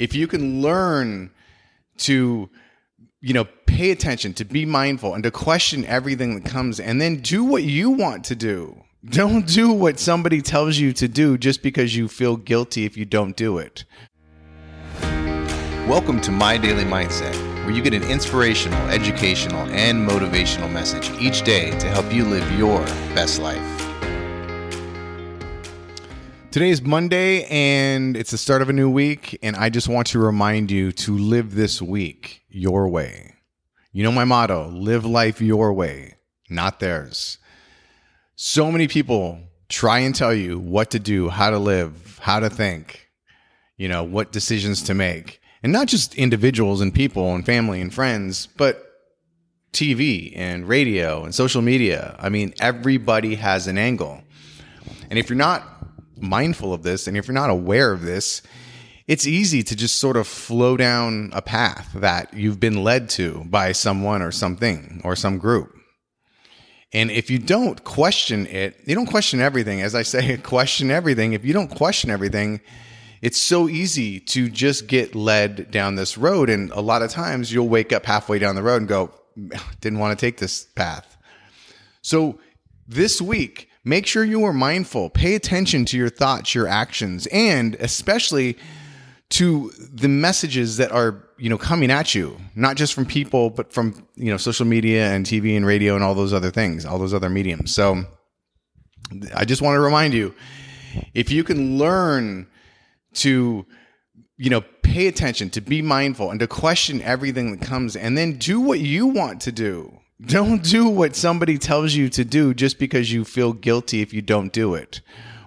if you can learn to, you know, pay attention, to be mindful, and to question everything that comes, and then do what you want to do. Don't do what somebody tells you to do just because you feel guilty if you don't do it. Welcome to My Daily Mindset, where you get an inspirational, educational, and motivational message each day to help you live your best life. Today is Monday and it's the start of a new week. And I just want to remind you to live this week your way. You know my motto live life your way, not theirs. So many people try and tell you what to do, how to live, how to think, you know, what decisions to make. And not just individuals and people and family and friends, but TV and radio and social media. I mean, everybody has an angle. And if you're not mindful of this and if you're not aware of this, it's easy to just sort of flow down a path that you've been led to by someone or something or some group. And if you don't question it, you don't question everything. As I say, question everything. If you don't question everything, it's so easy to just get led down this road. And a lot of times you'll wake up halfway down the road and go, didn't want to take this path. So this week, make sure you are mindful. Pay attention to your thoughts, your actions, and especially to the messages that are you know coming at you not just from people but from you know social media and tv and radio and all those other things all those other mediums so i just want to remind you if you can learn to you know pay attention to be mindful and to question everything that comes and then do what you want to do don't do what somebody tells you to do just because you feel guilty if you don't do it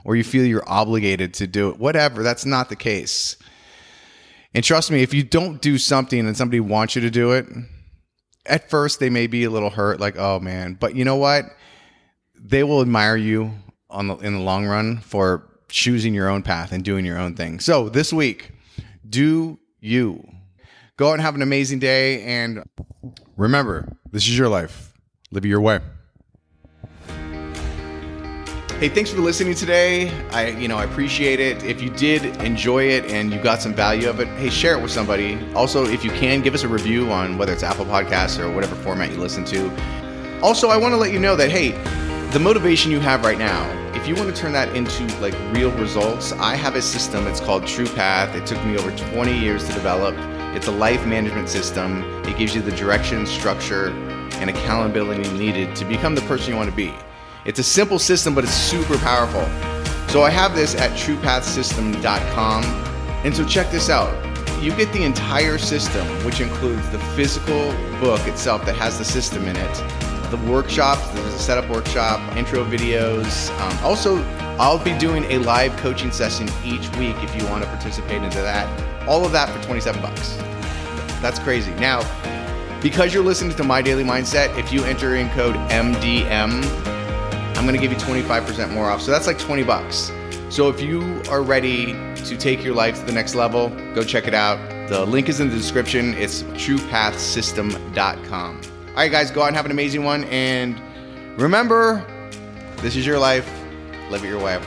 or you feel you're obligated to do it. Whatever, that's not the case. And trust me, if you don't do something and somebody wants you to do it, at first they may be a little hurt, like, oh man, but you know what? They will admire you on the, in the long run for choosing your own path and doing your own thing. So this week, do you. Go out and have an amazing day. And remember, this is your life. Live it your way. Hey, thanks for listening today. I, you know, I appreciate it. If you did enjoy it and you got some value of it, hey, share it with somebody. Also, if you can, give us a review on whether it's Apple Podcasts or whatever format you listen to. Also, I want to let you know that hey, the motivation you have right now, if you want to turn that into like real results, I have a system. It's called True Path. It took me over 20 years to develop. It's a life management system. It gives you the direction, structure, and accountability needed to become the person you want to be. It's a simple system, but it's super powerful. So I have this at truepathsystem.com. And so check this out. You get the entire system, which includes the physical book itself that has the system in it, the workshops, there's a setup workshop, intro videos. Um, also, I'll be doing a live coaching session each week if you want to participate into that. All of that for 27 bucks. That's crazy. Now, because you're listening to My Daily Mindset, if you enter in code MDM, I'm going to give you 25% more off. So that's like 20 bucks. So if you are ready to take your life to the next level, go check it out. The link is in the description. It's truepathsystem.com. All right, guys, go out and have an amazing one. And remember, this is your life. Live it your way.